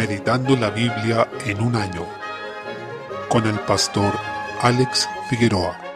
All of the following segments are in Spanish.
Meditando la Biblia en un año con el pastor Alex Figueroa.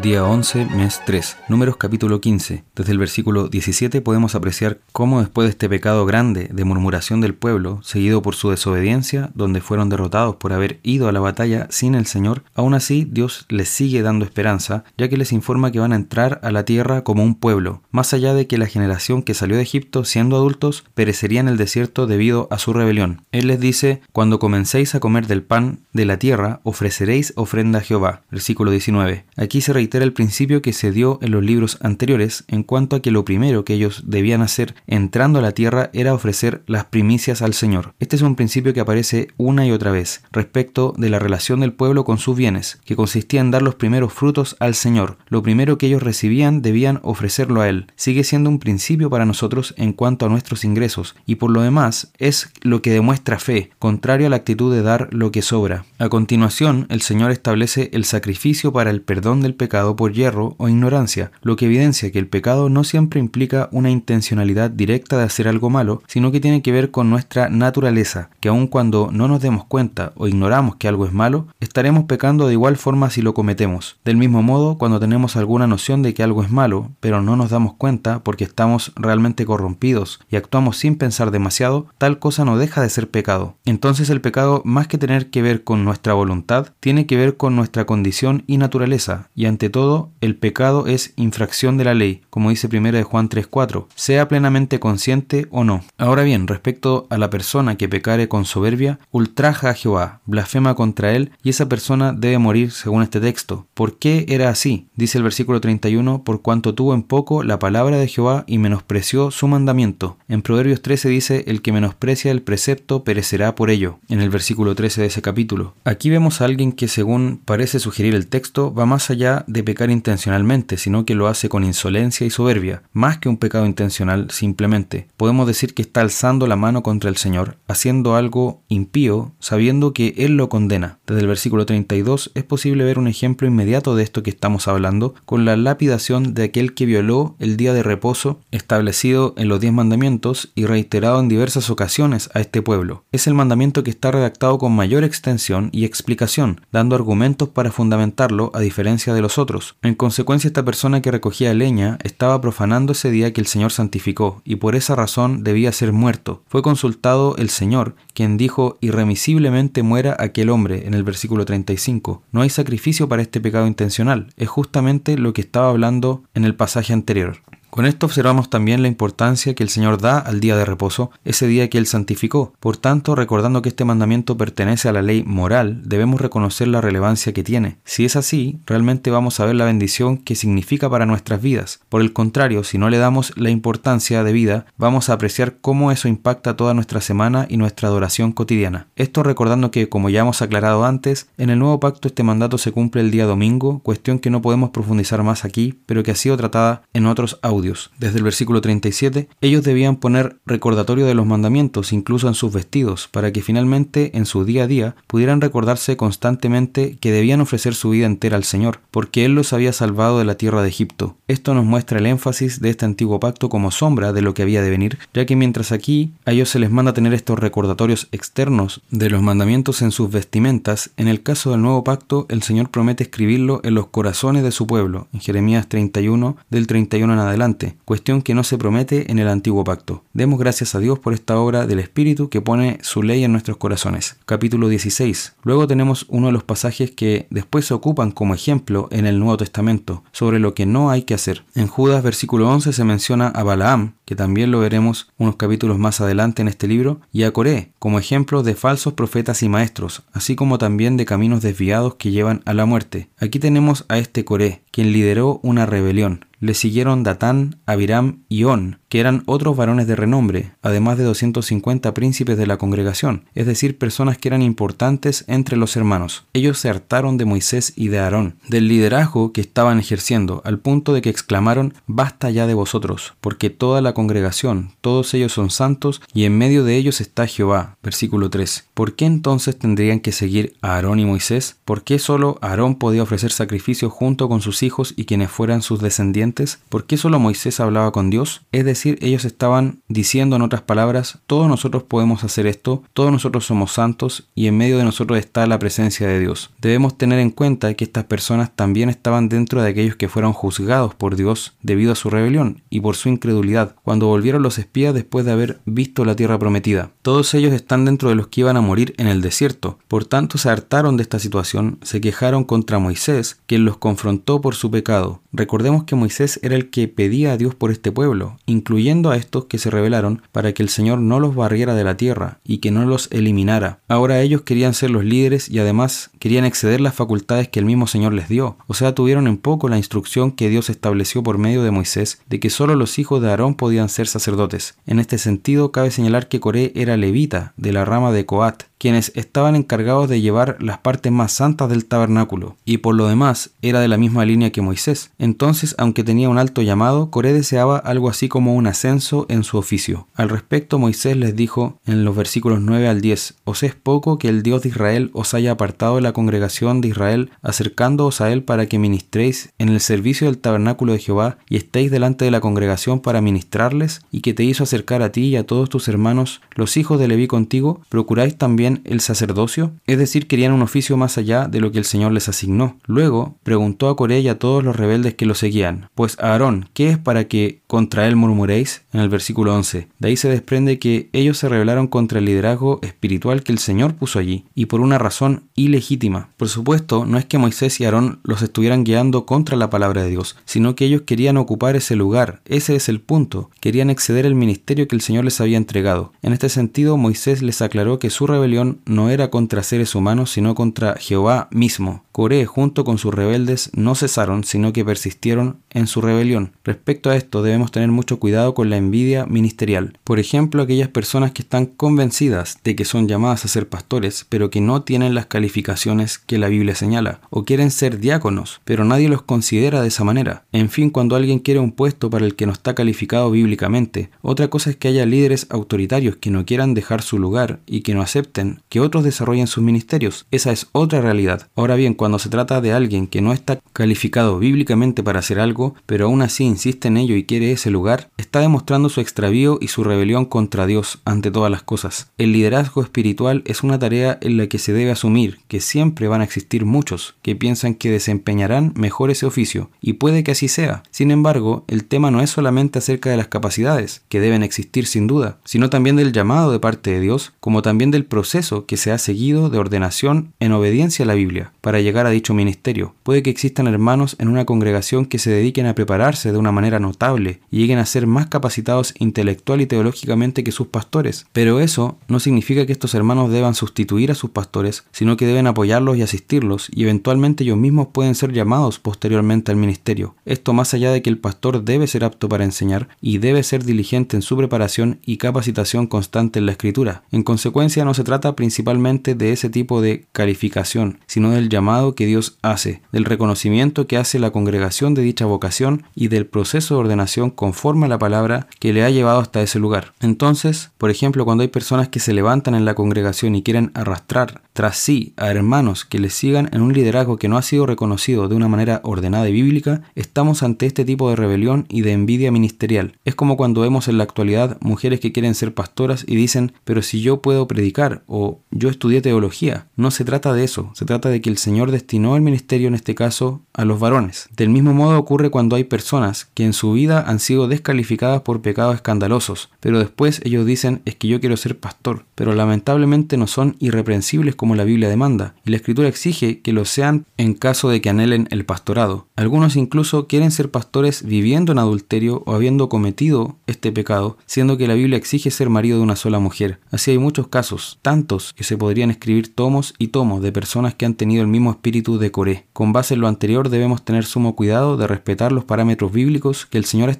Día 11, mes 3, Números capítulo 15. Desde el versículo 17 podemos apreciar cómo después de este pecado grande de murmuración del pueblo, seguido por su desobediencia, donde fueron derrotados por haber ido a la batalla sin el Señor, aún así Dios les sigue dando esperanza, ya que les informa que van a entrar a la tierra como un pueblo, más allá de que la generación que salió de Egipto siendo adultos perecería en el desierto debido a su rebelión. Él les dice, cuando comencéis a comer del pan de la tierra, ofreceréis ofrenda a Jehová. Versículo 19. Aquí se reitera el principio que se dio en los libros anteriores en cuanto a que lo primero que ellos debían hacer entrando a la tierra era ofrecer las primicias al Señor. Este es un principio que aparece una y otra vez respecto de la relación del pueblo con sus bienes, que consistía en dar los primeros frutos al Señor. Lo primero que ellos recibían debían ofrecerlo a Él. Sigue siendo un principio para nosotros en cuanto a nuestros ingresos y por lo demás es lo que demuestra fe, contrario a la actitud de dar lo que sobra. A continuación, el Señor establece el sacrificio para el perdón del pecado por hierro o ignorancia, lo que evidencia que el pecado no siempre implica una intencionalidad directa de hacer algo malo, sino que tiene que ver con nuestra naturaleza, que aun cuando no nos demos cuenta o ignoramos que algo es malo, estaremos pecando de igual forma si lo cometemos. Del mismo modo, cuando tenemos alguna noción de que algo es malo, pero no nos damos cuenta porque estamos realmente corrompidos y actuamos sin pensar demasiado, tal cosa no deja de ser pecado. Entonces el pecado, más que tener que ver con nuestra voluntad, tiene que ver con nuestra condición y naturaleza, y ante todo el pecado es infracción de la ley, como dice 1 de Juan 3.4, sea plenamente consciente o no. Ahora bien, respecto a la persona que pecare con soberbia, ultraja a Jehová, blasfema contra él, y esa persona debe morir según este texto. ¿Por qué era así? Dice el versículo 31, por cuanto tuvo en poco la palabra de Jehová y menospreció su mandamiento. En Proverbios 13 dice, el que menosprecia el precepto perecerá por ello, en el versículo 13 de ese capítulo. Aquí vemos a alguien que según parece sugerir el texto, va más allá de pecar intencionalmente, sino que lo hace con insolencia y soberbia, más que un pecado intencional simplemente. Podemos decir que está alzando la mano contra el Señor, haciendo algo impío, sabiendo que Él lo condena. Desde el versículo 32 es posible ver un ejemplo inmediato de esto que estamos hablando, con la lapidación de aquel que violó el día de reposo establecido en los diez mandamientos y reiterado en diversas ocasiones a este pueblo. Es el mandamiento que está redactado con mayor extensión y explicación, dando argumentos para fundamentarlo a diferencia de los otros. En consecuencia, esta persona que recogía leña estaba profanando ese día que el Señor santificó, y por esa razón debía ser muerto. Fue consultado el Señor, quien dijo irremisiblemente muera aquel hombre en el versículo 35. No hay sacrificio para este pecado intencional. Es justamente lo que estaba hablando en el pasaje anterior. Con esto observamos también la importancia que el Señor da al día de reposo, ese día que Él santificó. Por tanto, recordando que este mandamiento pertenece a la ley moral, debemos reconocer la relevancia que tiene. Si es así, realmente vamos a ver la bendición que significa para nuestras vidas. Por el contrario, si no le damos la importancia de vida, vamos a apreciar cómo eso impacta toda nuestra semana y nuestra adoración cotidiana. Esto recordando que, como ya hemos aclarado antes, en el nuevo pacto este mandato se cumple el día domingo, cuestión que no podemos profundizar más aquí, pero que ha sido tratada en otros audios. Desde el versículo 37, ellos debían poner recordatorio de los mandamientos incluso en sus vestidos, para que finalmente en su día a día pudieran recordarse constantemente que debían ofrecer su vida entera al Señor, porque Él los había salvado de la tierra de Egipto. Esto nos muestra el énfasis de este antiguo pacto como sombra de lo que había de venir, ya que mientras aquí a ellos se les manda tener estos recordatorios externos de los mandamientos en sus vestimentas, en el caso del nuevo pacto el Señor promete escribirlo en los corazones de su pueblo, en Jeremías 31 del 31 en adelante cuestión que no se promete en el antiguo pacto. Demos gracias a Dios por esta obra del Espíritu que pone su ley en nuestros corazones. Capítulo 16. Luego tenemos uno de los pasajes que después se ocupan como ejemplo en el Nuevo Testamento, sobre lo que no hay que hacer. En Judas versículo 11 se menciona a Balaam, que también lo veremos unos capítulos más adelante en este libro, y a Coré, como ejemplo de falsos profetas y maestros, así como también de caminos desviados que llevan a la muerte. Aquí tenemos a este Coré, quien lideró una rebelión, le siguieron Datán, Abiram y On, que eran otros varones de renombre, además de 250 príncipes de la congregación, es decir, personas que eran importantes entre los hermanos. Ellos se hartaron de Moisés y de Aarón, del liderazgo que estaban ejerciendo, al punto de que exclamaron, basta ya de vosotros, porque toda la congregación, todos ellos son santos, y en medio de ellos está Jehová. Versículo 3. ¿Por qué entonces tendrían que seguir a Aarón y Moisés? ¿Por qué solo Aarón podía ofrecer sacrificios junto con sus hijos y quienes fueran sus descendientes? ¿Por qué solo Moisés hablaba con Dios? Es decir, ellos estaban diciendo en otras palabras, todos nosotros podemos hacer esto, todos nosotros somos santos y en medio de nosotros está la presencia de Dios. Debemos tener en cuenta que estas personas también estaban dentro de aquellos que fueron juzgados por Dios debido a su rebelión y por su incredulidad, cuando volvieron los espías después de haber visto la tierra prometida. Todos ellos están dentro de los que iban a morir en el desierto, por tanto se hartaron de esta situación, se quejaron contra Moisés, quien los confrontó por su pecado. Recordemos que Moisés era el que pedía a Dios por este pueblo, incluyendo a estos que se rebelaron para que el Señor no los barriera de la tierra y que no los eliminara. Ahora ellos querían ser los líderes y además querían exceder las facultades que el mismo Señor les dio. O sea, tuvieron en poco la instrucción que Dios estableció por medio de Moisés de que solo los hijos de Aarón podían ser sacerdotes. En este sentido, cabe señalar que Coré era levita de la rama de Coat, quienes estaban encargados de llevar las partes más santas del tabernáculo, y por lo demás era de la misma línea que Moisés. Entonces, aunque tenía un alto llamado, Coré deseaba algo así como un ascenso en su oficio. Al respecto, Moisés les dijo en los versículos 9 al 10, Os es poco que el Dios de Israel os haya apartado de la congregación de Israel, acercándoos a él para que ministréis en el servicio del tabernáculo de Jehová, y estéis delante de la congregación para ministrarles, y que te hizo acercar a ti y a todos tus hermanos, los hijos de Leví contigo, procuráis también el sacerdocio, es decir, querían un oficio más allá de lo que el Señor les asignó. Luego preguntó a Coré y a todos los rebeldes que lo seguían, pues Aarón, ¿qué es para que contra él murmuréis? En el versículo 11. De ahí se desprende que ellos se rebelaron contra el liderazgo espiritual que el Señor puso allí, y por una razón ilegítima. Por supuesto, no es que Moisés y Aarón los estuvieran guiando contra la palabra de Dios, sino que ellos querían ocupar ese lugar, ese es el punto, querían exceder el ministerio que el Señor les había entregado. En este sentido, Moisés les aclaró que su rebelión no era contra seres humanos, sino contra Jehová mismo. Coré, junto con sus rebeldes, no cesaron, sino que persistieron en su rebelión. Respecto a esto, debemos tener mucho cuidado con la envidia ministerial. Por ejemplo, aquellas personas que están convencidas de que son llamadas a ser pastores, pero que no tienen las calificaciones que la Biblia señala, o quieren ser diáconos, pero nadie los considera de esa manera. En fin, cuando alguien quiere un puesto para el que no está calificado bíblicamente, otra cosa es que haya líderes autoritarios que no quieran dejar su lugar y que no acepten que otros desarrollen sus ministerios. Esa es otra realidad. Ahora bien, cuando se trata de alguien que no está calificado bíblicamente para hacer algo, pero aún así insiste en ello y quiere ese lugar, está su extravío y su rebelión contra Dios ante todas las cosas. El liderazgo espiritual es una tarea en la que se debe asumir que siempre van a existir muchos que piensan que desempeñarán mejor ese oficio, y puede que así sea. Sin embargo, el tema no es solamente acerca de las capacidades, que deben existir sin duda, sino también del llamado de parte de Dios, como también del proceso que se ha seguido de ordenación en obediencia a la Biblia para llegar a dicho ministerio. Puede que existan hermanos en una congregación que se dediquen a prepararse de una manera notable y lleguen a ser más capacitados intelectual y teológicamente que sus pastores, pero eso no significa que estos hermanos deban sustituir a sus pastores, sino que deben apoyarlos y asistirlos y eventualmente ellos mismos pueden ser llamados posteriormente al ministerio. Esto más allá de que el pastor debe ser apto para enseñar y debe ser diligente en su preparación y capacitación constante en la escritura. En consecuencia no se trata principalmente de ese tipo de calificación, sino del llamado que Dios hace, del reconocimiento que hace la congregación de dicha vocación y del proceso de ordenación conforme a la palabra que le ha llevado hasta ese lugar. Entonces, por ejemplo, cuando hay personas que se levantan en la congregación y quieren arrastrar tras sí a hermanos que les sigan en un liderazgo que no ha sido reconocido de una manera ordenada y bíblica, estamos ante este tipo de rebelión y de envidia ministerial. Es como cuando vemos en la actualidad mujeres que quieren ser pastoras y dicen, pero si yo puedo predicar o yo estudié teología. No se trata de eso, se trata de que el Señor destinó el ministerio en este caso a los varones. Del mismo modo ocurre cuando hay personas que en su vida han sido descalificadas por pecados escandalosos, pero después ellos dicen es que yo quiero ser pastor, pero lamentablemente no son irreprensibles como la Biblia demanda, y la Escritura exige que lo sean en caso de que anhelen el pastorado. Algunos incluso quieren ser pastores viviendo en adulterio o habiendo cometido este pecado, siendo que la Biblia exige ser marido de una sola mujer. Así hay muchos casos, tantos que se podrían escribir tomos y tomos de personas que han tenido el mismo espíritu de Coré. Con base en lo anterior debemos tener sumo cuidado de respetar los parámetros bíblicos que el Señor ha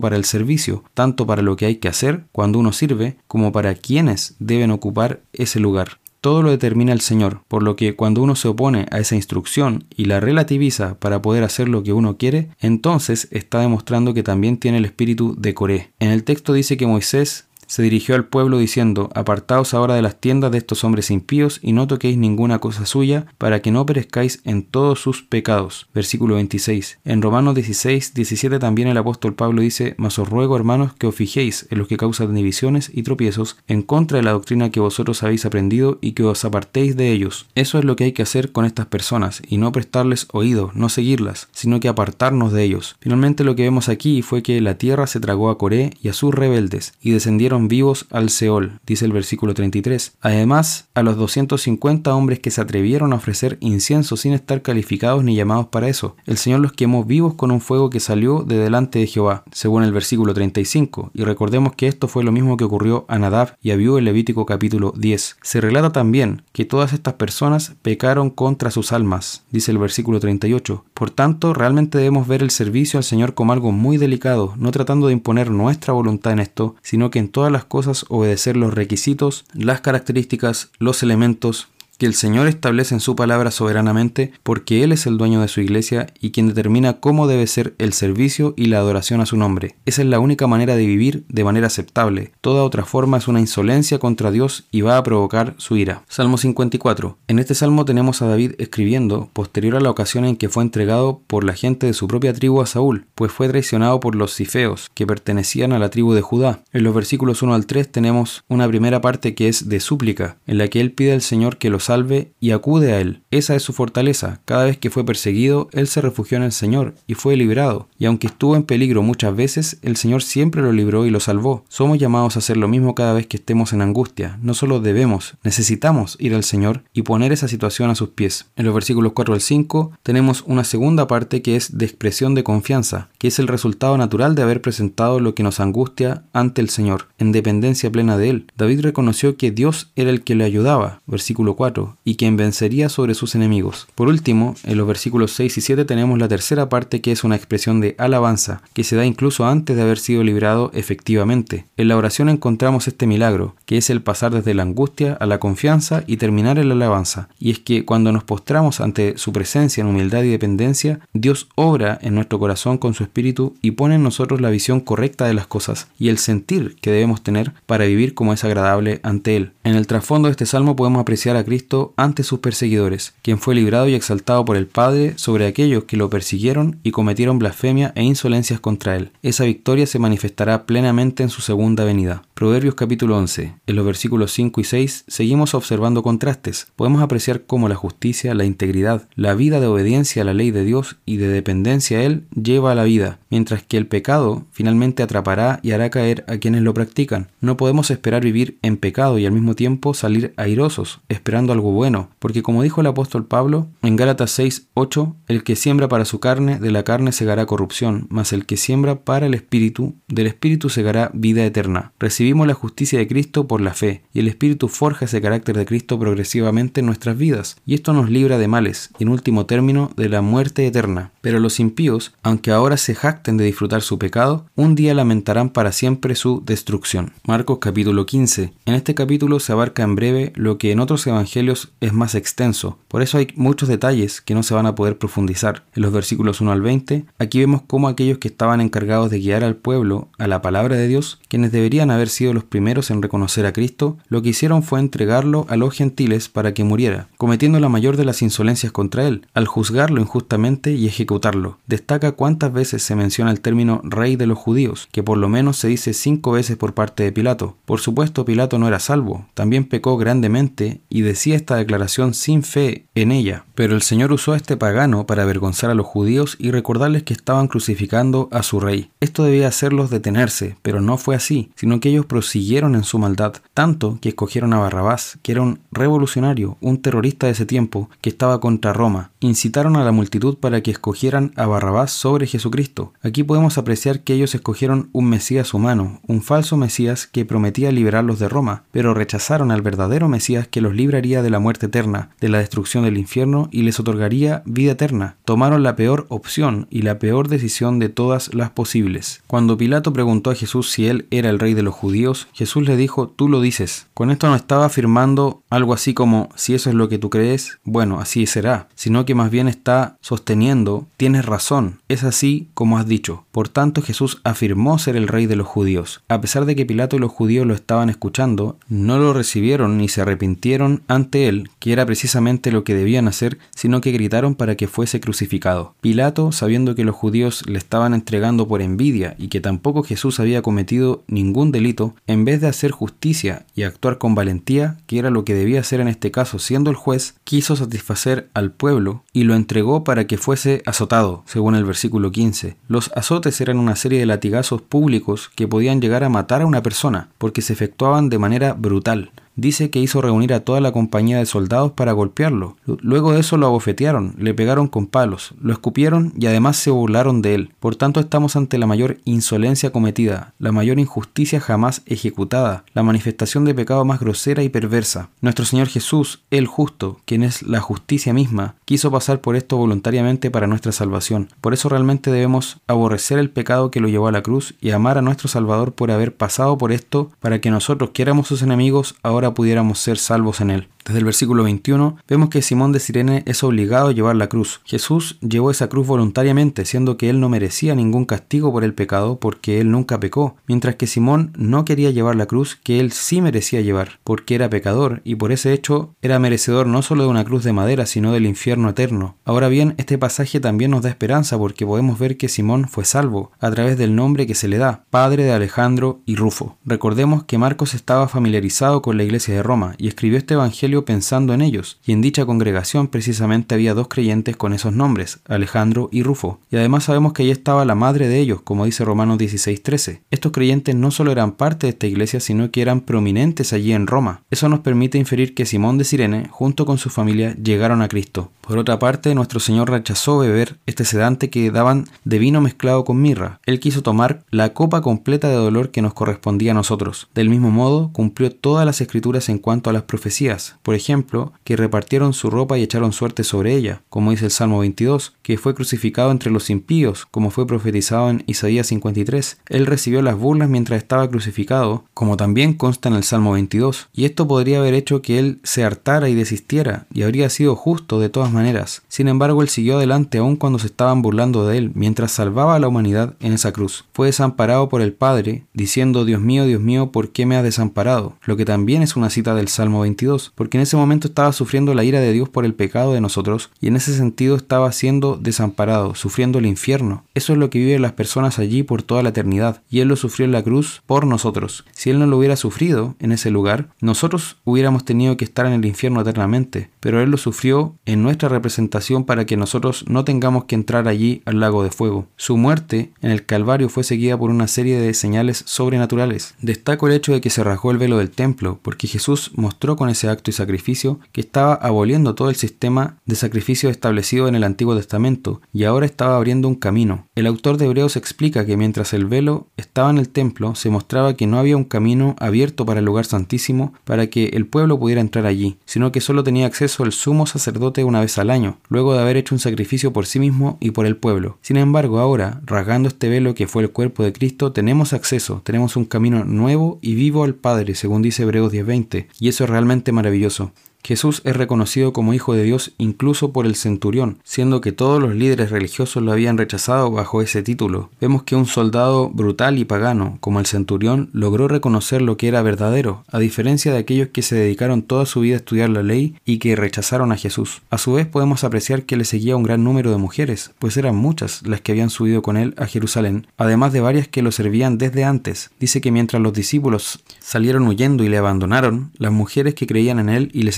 para el servicio, tanto para lo que hay que hacer cuando uno sirve, como para quienes deben ocupar ese lugar. Todo lo determina el Señor, por lo que cuando uno se opone a esa instrucción y la relativiza para poder hacer lo que uno quiere, entonces está demostrando que también tiene el espíritu de Coré. En el texto dice que Moisés se dirigió al pueblo diciendo, Apartaos ahora de las tiendas de estos hombres impíos y no toquéis ninguna cosa suya, para que no perezcáis en todos sus pecados. Versículo 26. En Romanos 16, 17 también el apóstol Pablo dice, Mas os ruego, hermanos, que os fijéis en los que causan divisiones y tropiezos, en contra de la doctrina que vosotros habéis aprendido y que os apartéis de ellos. Eso es lo que hay que hacer con estas personas, y no prestarles oído, no seguirlas, sino que apartarnos de ellos. Finalmente lo que vemos aquí fue que la tierra se tragó a Coré y a sus rebeldes, y descendieron vivos al Seol, dice el versículo 33. Además, a los 250 hombres que se atrevieron a ofrecer incienso sin estar calificados ni llamados para eso, el Señor los quemó vivos con un fuego que salió de delante de Jehová, según el versículo 35, y recordemos que esto fue lo mismo que ocurrió a Nadab y Abiú en Levítico capítulo 10. Se relata también que todas estas personas pecaron contra sus almas, dice el versículo 38. Por tanto, realmente debemos ver el servicio al Señor como algo muy delicado, no tratando de imponer nuestra voluntad en esto, sino que en las cosas obedecer los requisitos, las características, los elementos, que el Señor establece en su palabra soberanamente porque Él es el dueño de su iglesia y quien determina cómo debe ser el servicio y la adoración a su nombre. Esa es la única manera de vivir de manera aceptable. Toda otra forma es una insolencia contra Dios y va a provocar su ira. Salmo 54. En este salmo tenemos a David escribiendo posterior a la ocasión en que fue entregado por la gente de su propia tribu a Saúl, pues fue traicionado por los cifeos, que pertenecían a la tribu de Judá. En los versículos 1 al 3 tenemos una primera parte que es de súplica, en la que él pide al Señor que los salve y acude a él. Esa es su fortaleza. Cada vez que fue perseguido, él se refugió en el Señor y fue librado. Y aunque estuvo en peligro muchas veces, el Señor siempre lo libró y lo salvó. Somos llamados a hacer lo mismo cada vez que estemos en angustia. No solo debemos, necesitamos ir al Señor y poner esa situación a sus pies. En los versículos 4 al 5 tenemos una segunda parte que es de expresión de confianza, que es el resultado natural de haber presentado lo que nos angustia ante el Señor, en dependencia plena de Él. David reconoció que Dios era el que le ayudaba. Versículo 4 y quien vencería sobre sus enemigos. Por último, en los versículos 6 y 7 tenemos la tercera parte que es una expresión de alabanza, que se da incluso antes de haber sido librado efectivamente. En la oración encontramos este milagro, que es el pasar desde la angustia a la confianza y terminar en la alabanza. Y es que cuando nos postramos ante su presencia en humildad y dependencia, Dios obra en nuestro corazón con su espíritu y pone en nosotros la visión correcta de las cosas y el sentir que debemos tener para vivir como es agradable ante Él. En el trasfondo de este salmo podemos apreciar a Cristo ante sus perseguidores, quien fue librado y exaltado por el Padre sobre aquellos que lo persiguieron y cometieron blasfemia e insolencias contra él. Esa victoria se manifestará plenamente en su segunda venida. Proverbios capítulo 11. En los versículos 5 y 6 seguimos observando contrastes. Podemos apreciar cómo la justicia, la integridad, la vida de obediencia a la ley de Dios y de dependencia a Él lleva a la vida, mientras que el pecado finalmente atrapará y hará caer a quienes lo practican. No podemos esperar vivir en pecado y al mismo tiempo salir airosos, esperando algo bueno, porque como dijo el apóstol Pablo en Gálatas 6, 8, el que siembra para su carne, de la carne segará corrupción, mas el que siembra para el espíritu, del espíritu segará vida eterna. Recibimos la justicia de Cristo por la fe, y el espíritu forja ese carácter de Cristo progresivamente en nuestras vidas, y esto nos libra de males, y en último término de la muerte eterna. Pero los impíos, aunque ahora se jacten de disfrutar su pecado, un día lamentarán para siempre su destrucción. Marcos capítulo 15. En este capítulo se abarca en breve lo que en otros evangelios es más extenso, por eso hay muchos detalles que no se van a poder profundizar. En los versículos 1 al 20, aquí vemos cómo aquellos que estaban encargados de guiar al pueblo a la palabra de Dios, quienes deberían haber sido los primeros en reconocer a Cristo, lo que hicieron fue entregarlo a los gentiles para que muriera, cometiendo la mayor de las insolencias contra él, al juzgarlo injustamente y ejecutarlo Destaca cuántas veces se menciona el término rey de los judíos, que por lo menos se dice cinco veces por parte de Pilato. Por supuesto, Pilato no era salvo, también pecó grandemente y decía esta declaración sin fe en ella. Pero el Señor usó este pagano para avergonzar a los judíos y recordarles que estaban crucificando a su rey. Esto debía hacerlos detenerse, pero no fue así, sino que ellos prosiguieron en su maldad, tanto que escogieron a Barrabás, que era un revolucionario, un terrorista de ese tiempo, que estaba contra Roma. Incitaron a la multitud para que escogiera a Barrabás sobre Jesucristo. Aquí podemos apreciar que ellos escogieron un Mesías humano, un falso Mesías que prometía liberarlos de Roma, pero rechazaron al verdadero Mesías que los libraría de la muerte eterna, de la destrucción del infierno y les otorgaría vida eterna. Tomaron la peor opción y la peor decisión de todas las posibles. Cuando Pilato preguntó a Jesús si él era el rey de los judíos, Jesús le dijo, tú lo dices. Con esto no estaba afirmando algo así como, si eso es lo que tú crees, bueno, así será, sino que más bien está sosteniendo, tienes razón, es así como has dicho. Por tanto, Jesús afirmó ser el rey de los judíos. A pesar de que Pilato y los judíos lo estaban escuchando, no lo recibieron ni se arrepintieron él, que era precisamente lo que debían hacer, sino que gritaron para que fuese crucificado. Pilato, sabiendo que los judíos le estaban entregando por envidia y que tampoco Jesús había cometido ningún delito, en vez de hacer justicia y actuar con valentía, que era lo que debía hacer en este caso siendo el juez, quiso satisfacer al pueblo y lo entregó para que fuese azotado, según el versículo 15. Los azotes eran una serie de latigazos públicos que podían llegar a matar a una persona, porque se efectuaban de manera brutal dice que hizo reunir a toda la compañía de soldados para golpearlo. Luego de eso lo abofetearon, le pegaron con palos, lo escupieron y además se burlaron de él. Por tanto estamos ante la mayor insolencia cometida, la mayor injusticia jamás ejecutada, la manifestación de pecado más grosera y perversa. Nuestro Señor Jesús, el justo, quien es la justicia misma, quiso pasar por esto voluntariamente para nuestra salvación. Por eso realmente debemos aborrecer el pecado que lo llevó a la cruz y amar a nuestro Salvador por haber pasado por esto para que nosotros que éramos sus enemigos ahora pudiéramos ser salvos en él. Desde el versículo 21 vemos que Simón de Sirene es obligado a llevar la cruz. Jesús llevó esa cruz voluntariamente, siendo que él no merecía ningún castigo por el pecado porque él nunca pecó, mientras que Simón no quería llevar la cruz que él sí merecía llevar, porque era pecador y por ese hecho era merecedor no solo de una cruz de madera, sino del infierno eterno. Ahora bien, este pasaje también nos da esperanza porque podemos ver que Simón fue salvo a través del nombre que se le da, padre de Alejandro y Rufo. Recordemos que Marcos estaba familiarizado con la iglesia de Roma y escribió este evangelio pensando en ellos, y en dicha congregación precisamente había dos creyentes con esos nombres, Alejandro y Rufo, y además sabemos que allí estaba la madre de ellos, como dice Romanos 16:13. Estos creyentes no solo eran parte de esta iglesia, sino que eran prominentes allí en Roma. Eso nos permite inferir que Simón de Sirene, junto con su familia, llegaron a Cristo. Por otra parte, nuestro Señor rechazó beber este sedante que daban de vino mezclado con mirra. Él quiso tomar la copa completa de dolor que nos correspondía a nosotros. Del mismo modo, cumplió todas las escrituras en cuanto a las profecías, por ejemplo, que repartieron su ropa y echaron suerte sobre ella, como dice el Salmo 22, que fue crucificado entre los impíos, como fue profetizado en Isaías 53. Él recibió las burlas mientras estaba crucificado, como también consta en el Salmo 22, y esto podría haber hecho que él se hartara y desistiera, y habría sido justo de todas maneras. Sin embargo, él siguió adelante aun cuando se estaban burlando de él, mientras salvaba a la humanidad en esa cruz. Fue desamparado por el Padre, diciendo, Dios mío, Dios mío, ¿por qué me has desamparado? Lo que también es una cita del Salmo 22, porque en ese momento estaba sufriendo la ira de Dios por el pecado de nosotros y en ese sentido estaba siendo desamparado, sufriendo el infierno. Eso es lo que viven las personas allí por toda la eternidad y Él lo sufrió en la cruz por nosotros. Si Él no lo hubiera sufrido en ese lugar, nosotros hubiéramos tenido que estar en el infierno eternamente, pero Él lo sufrió en nuestra representación para que nosotros no tengamos que entrar allí al lago de fuego. Su muerte en el Calvario fue seguida por una serie de señales sobrenaturales. Destaco el hecho de que se rasgó el velo del templo, porque Jesús mostró con ese acto y sacrificio que estaba aboliendo todo el sistema de sacrificio establecido en el Antiguo Testamento y ahora estaba abriendo un camino. El autor de Hebreos explica que mientras el velo estaba en el templo, se mostraba que no había un camino abierto para el lugar santísimo para que el pueblo pudiera entrar allí, sino que solo tenía acceso el sumo sacerdote una vez al año, luego de haber hecho un sacrificio por sí mismo y por el pueblo. Sin embargo, ahora, rasgando este velo que fue el cuerpo de Cristo, tenemos acceso, tenemos un camino nuevo y vivo al Padre, según dice Hebreos 10:20, y eso es realmente maravilloso. Jesús es reconocido como Hijo de Dios incluso por el centurión, siendo que todos los líderes religiosos lo habían rechazado bajo ese título. Vemos que un soldado brutal y pagano, como el centurión, logró reconocer lo que era verdadero, a diferencia de aquellos que se dedicaron toda su vida a estudiar la ley y que rechazaron a Jesús. A su vez podemos apreciar que le seguía un gran número de mujeres, pues eran muchas las que habían subido con él a Jerusalén, además de varias que lo servían desde antes. Dice que mientras los discípulos salieron huyendo y le abandonaron, las mujeres que creían en él y le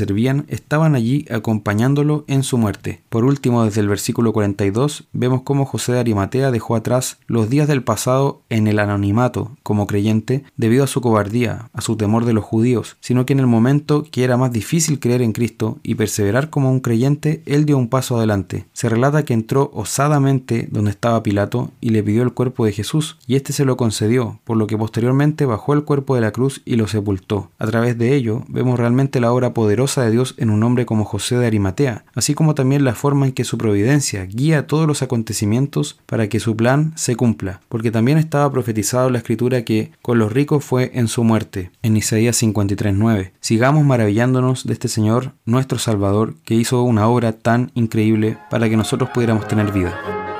estaban allí acompañándolo en su muerte. Por último, desde el versículo 42, vemos cómo José de Arimatea dejó atrás los días del pasado en el anonimato como creyente debido a su cobardía, a su temor de los judíos, sino que en el momento que era más difícil creer en Cristo y perseverar como un creyente, él dio un paso adelante. Se relata que entró osadamente donde estaba Pilato y le pidió el cuerpo de Jesús, y éste se lo concedió, por lo que posteriormente bajó el cuerpo de la cruz y lo sepultó. A través de ello, vemos realmente la obra poderosa de Dios en un hombre como José de Arimatea, así como también la forma en que su providencia guía todos los acontecimientos para que su plan se cumpla, porque también estaba profetizado en la escritura que con los ricos fue en su muerte, en Isaías 53.9. Sigamos maravillándonos de este Señor, nuestro Salvador, que hizo una obra tan increíble para que nosotros pudiéramos tener vida.